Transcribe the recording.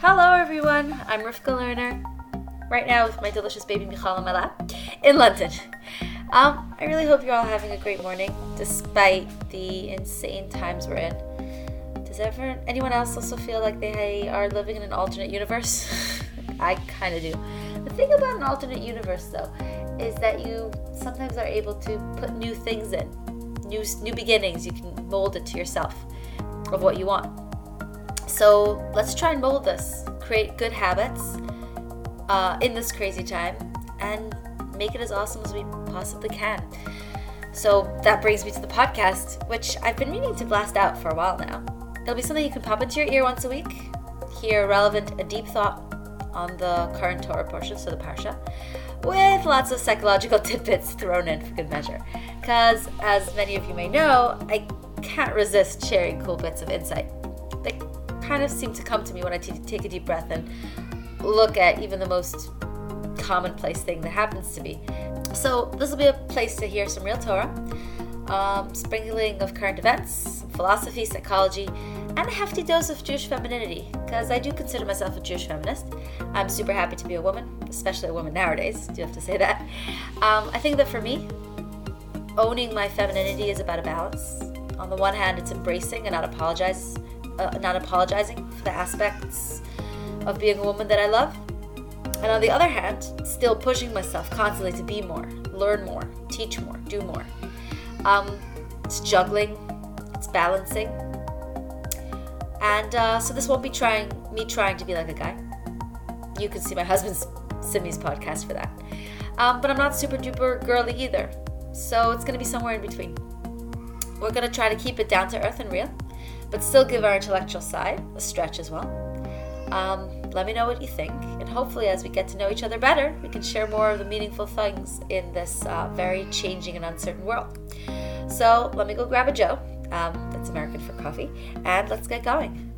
Hello, everyone. I'm Rivka Lerner, right now with my delicious baby Michal on my lap in London. Um, I really hope you're all having a great morning, despite the insane times we're in. Does ever anyone else also feel like they are living in an alternate universe? I kind of do. The thing about an alternate universe, though, is that you sometimes are able to put new things in, new new beginnings. You can mold it to yourself of what you want. So let's try and mold this, create good habits uh, in this crazy time, and make it as awesome as we possibly can. So that brings me to the podcast, which I've been meaning to blast out for a while now. It'll be something you can pop into your ear once a week, hear relevant, a deep thought on the current Torah portion, so the Parsha, with lots of psychological tidbits thrown in for good measure. Because, as many of you may know, I can't resist sharing cool bits of insight kind of seem to come to me when I t- take a deep breath and look at even the most commonplace thing that happens to me. So, this will be a place to hear some real Torah, um, sprinkling of current events, philosophy, psychology, and a hefty dose of Jewish femininity, because I do consider myself a Jewish feminist. I'm super happy to be a woman, especially a woman nowadays. Do you have to say that? Um, I think that for me, owning my femininity is about a balance. On the one hand, it's embracing and not apologize uh, not apologizing for the aspects of being a woman that I love. And on the other hand, still pushing myself constantly to be more, learn more, teach more, do more. Um, it's juggling, it's balancing. And uh, so this won't be trying me trying to be like a guy. You can see my husband's Simi's podcast for that. Um, but I'm not super duper girly either. So it's going to be somewhere in between. We're going to try to keep it down to earth and real but still give our intellectual side a stretch as well. Um, let me know what you think, and hopefully, as we get to know each other better, we can share more of the meaningful things in this uh, very changing and uncertain world. So, let me go grab a Joe, um, that's American for coffee, and let's get going.